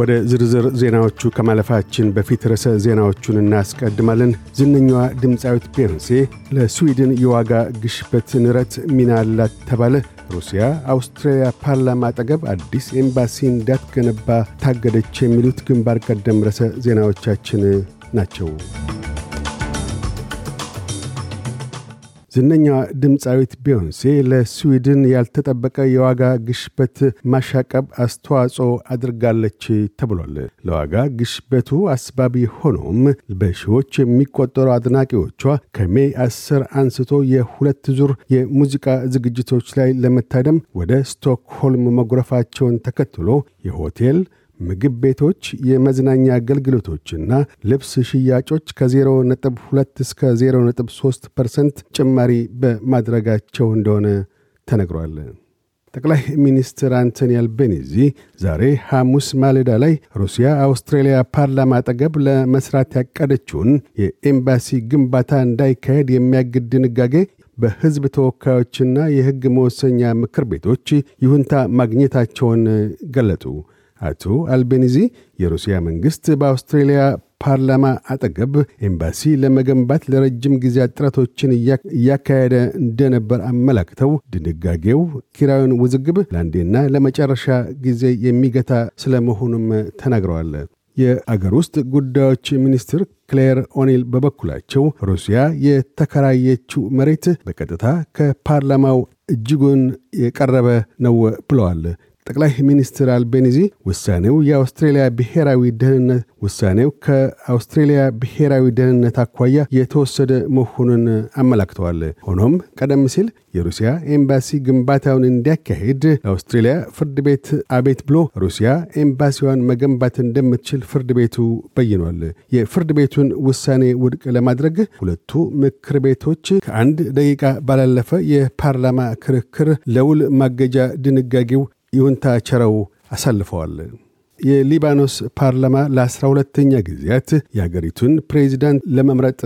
ወደ ዝርዝር ዜናዎቹ ከማለፋችን በፊት ርዕሰ ዜናዎቹን እናስቀድማለን። ዝነኛዋ ድምፃዊት ቤዮንሴ ለስዊድን የዋጋ ግሽበት ንረት ሚና አላት ተባለ። ሩሲያ አውስትራሊያ ፓርላማ አጠገብ አዲስ ኤምባሲ እንዳትገነባ ታገደች። የሚሉት ግንባር ቀደም ርዕሰ ዜናዎቻችን ናቸው። ዝነኛዋ ድምፃዊት ቢዮንሴ ለስዊድን ያልተጠበቀ የዋጋ ግሽበት ማሻቀብ አስተዋጽኦ አድርጋለች ተብሏል። ለዋጋ ግሽበቱ ሰበብ ሆኖም በሺዎች የሚቆጠሩ አድናቂዎቿ ከሜይ 10 አንስቶ የሁለት ዙር የሙዚቃ ዝግጅቶች ላይ ለመታደም ወደ ስቶክሆልም መጉረፋቸውን ተከትሎ የሆቴል ምግብ ቤቶች፣ የመዝናኛ አገልግሎቶችና ልብስ ሽያጮች ከ0.2 እስከ 0.3 ፐርሰንት ጭማሪ በማድረጋቸው እንደሆነ ተነግሯል። ጠቅላይ ሚኒስትር አንቶኒ አልቤኒዚ ዛሬ ሐሙስ ማለዳ ላይ ሩሲያ አውስትራሊያ ፓርላማ አጠገብ ለመስራት ያቀደችውን የኤምባሲ ግንባታ እንዳይካሄድ የሚያግድ ድንጋጌ በሕዝብ ተወካዮችና የሕግ መወሰኛ ምክር ቤቶች ይሁንታ ማግኘታቸውን ገለጡ። አቶ አልቤኒዚ የሩሲያ መንግሥት በአውስትሬልያ ፓርላማ አጠገብ ኤምባሲ ለመገንባት ለረጅም ጊዜያት ጥረቶችን እያካሄደ እንደነበር አመላክተው ድንጋጌው ኪራዩን ውዝግብ ለአንዴና ለመጨረሻ ጊዜ የሚገታ ስለመሆኑም ተናግረዋል። የአገር ውስጥ ጉዳዮች ሚኒስትር ክሌር ኦኒል በበኩላቸው ሩሲያ የተከራየችው መሬት በቀጥታ ከፓርላማው እጅጉን የቀረበ ነው ብለዋል። ጠቅላይ ሚኒስትር አልቤኒዚ ውሳኔው የአውስትሬልያ ብሔራዊ ደህንነት ውሳኔው ከአውስትሬልያ ብሔራዊ ደህንነት አኳያ የተወሰደ መሆኑን አመላክተዋል። ሆኖም ቀደም ሲል የሩሲያ ኤምባሲ ግንባታውን እንዲያካሄድ ለአውስትሬልያ ፍርድ ቤት አቤት ብሎ ሩሲያ ኤምባሲዋን መገንባት እንደምትችል ፍርድ ቤቱ በይኗል። የፍርድ ቤቱን ውሳኔ ውድቅ ለማድረግ ሁለቱ ምክር ቤቶች ከአንድ ደቂቃ ባላለፈ የፓርላማ ክርክር ለውል ማገጃ ድንጋጌው ይሁንታ ቸረው አሳልፈዋል። የሊባኖስ ፓርላማ ለአስራ ሁለተኛ ጊዜያት የአገሪቱን ፕሬዚዳንት ለመምረጥ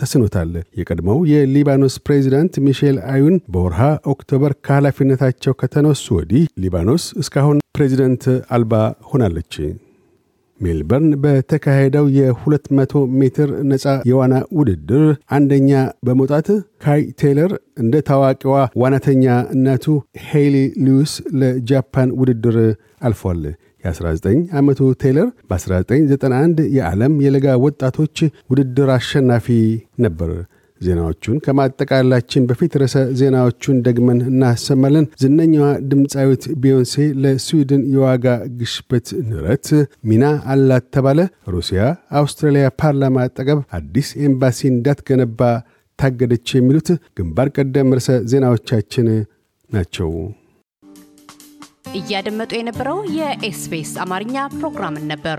ተስኖታል። የቀድሞው የሊባኖስ ፕሬዚዳንት ሚሼል አዩን በወርሃ ኦክቶበር ከኃላፊነታቸው ከተነሱ ወዲህ ሊባኖስ እስካሁን ፕሬዚደንት አልባ ሆናለች። ሜልበርን በተካሄደው የ200 ሜትር ነፃ የዋና ውድድር አንደኛ በመውጣት ካይ ቴይለር እንደ ታዋቂዋ ዋናተኛ እናቱ ሄይሊ ሉዊስ ለጃፓን ውድድር አልፏል። የ19 ዓመቱ ቴይለር በ1991 የዓለም የለጋ ወጣቶች ውድድር አሸናፊ ነበር። ዜናዎቹን ከማጠቃላችን በፊት ርዕሰ ዜናዎቹን ደግመን እናሰማለን። ዝነኛዋ ድምፃዊት ቢዮንሴ ለስዊድን የዋጋ ግሽበት ንረት ሚና አላት ተባለ። ሩሲያ አውስትራሊያ ፓርላማ አጠገብ አዲስ ኤምባሲ እንዳትገነባ ታገደች። የሚሉት ግንባር ቀደም ርዕሰ ዜናዎቻችን ናቸው። እያደመጡ የነበረው የኤስቢኤስ አማርኛ ፕሮግራምን ነበር።